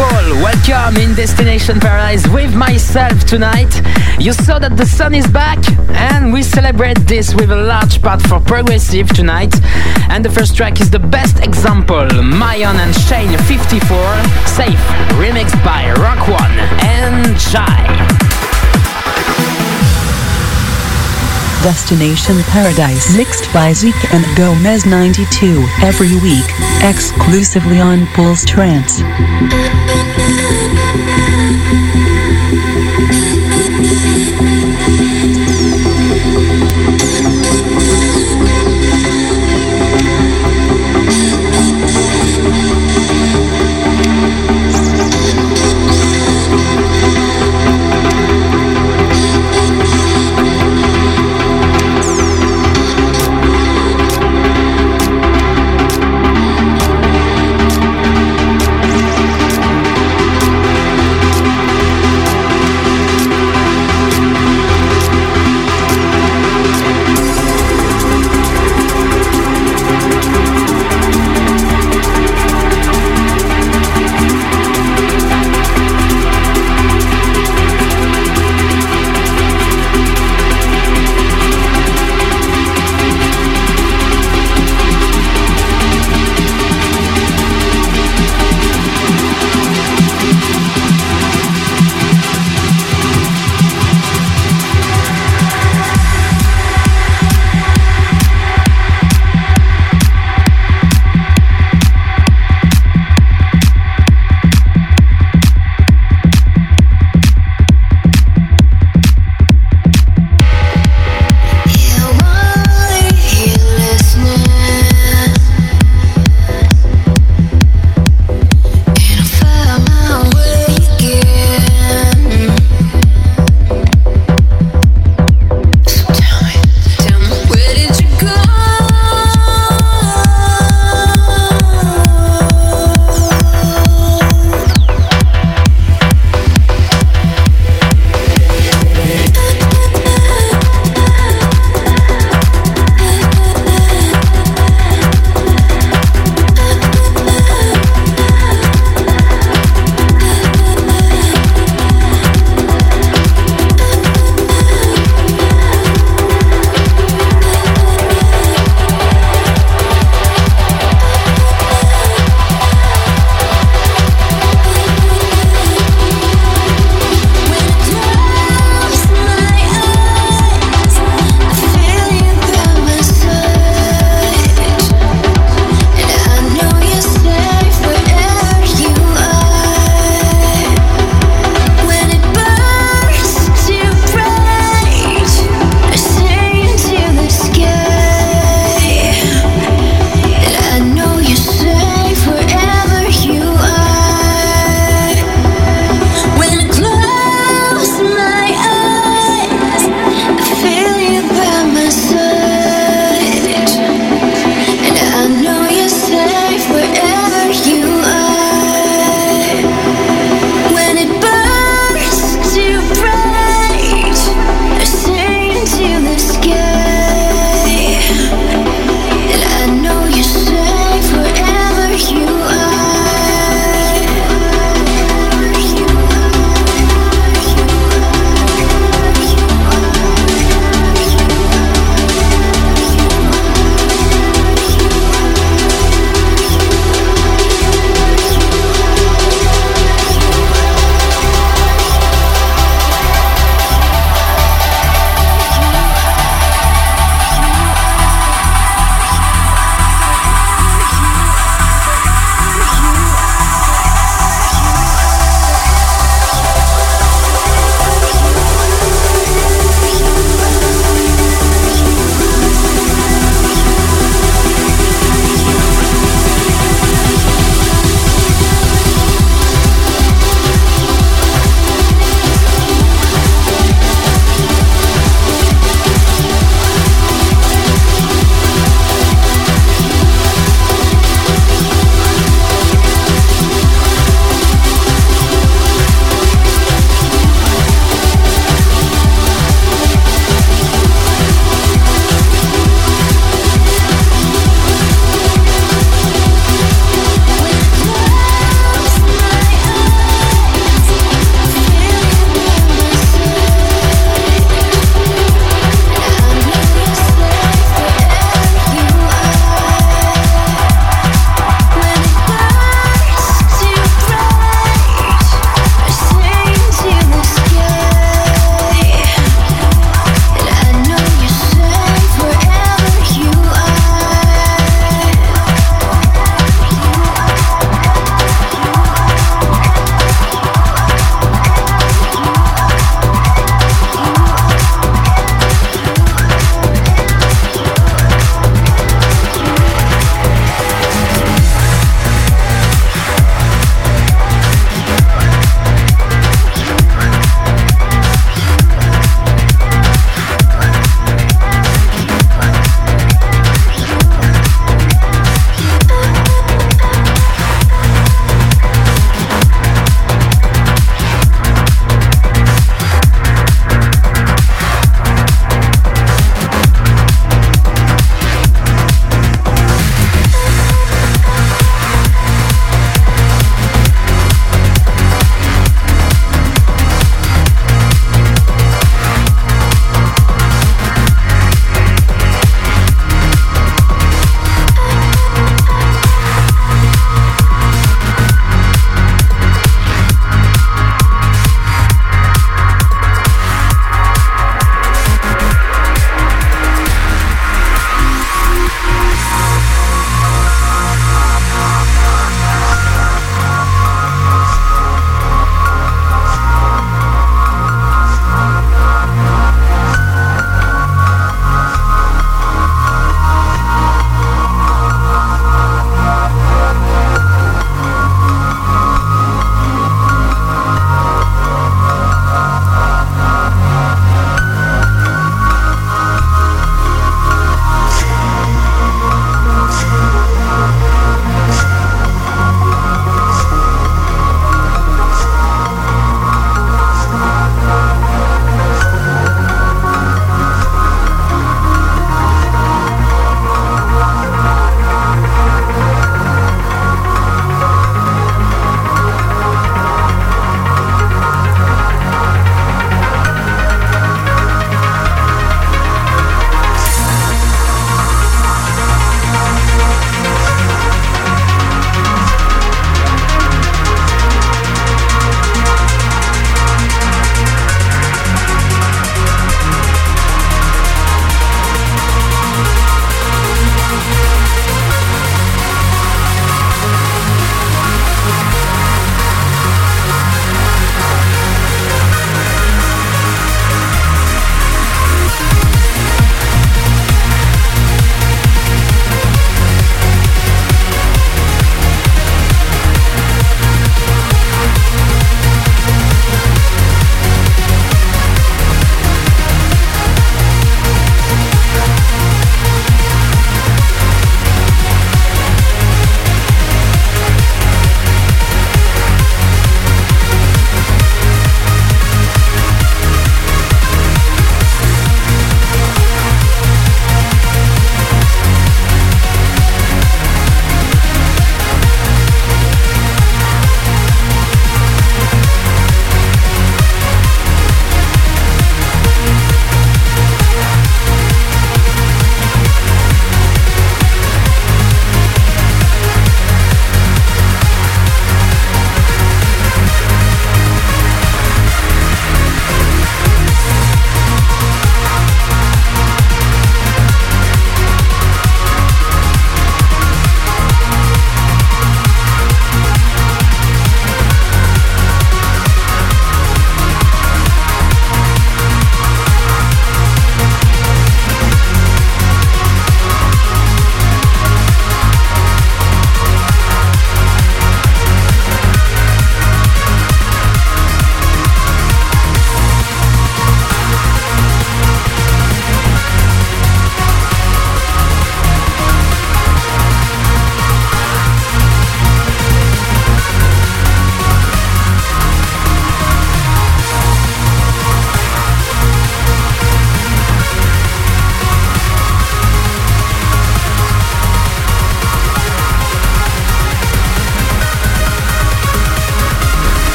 people, welcome in Destination Paradise with myself tonight. You saw that the sun is back and we celebrate this with a large part for progressive tonight. And the first track is the best example, Myon and Shane 54, Safe, remixed by Rock One and Jai. Destination Paradise mixed by Zeke and Gomez 92 every week, exclusively on Pulse Trance.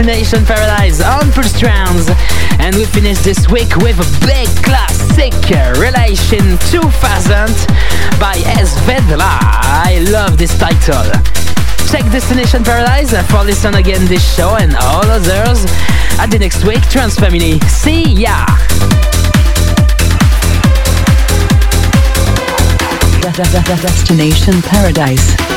Destination Paradise on Pulse Trance. And we finish this week with a big classic, Relation 2000 by S. I love this title. Check Destination Paradise for listen again this show and all others. At the next week, Trance Family. See ya! Destination Paradise.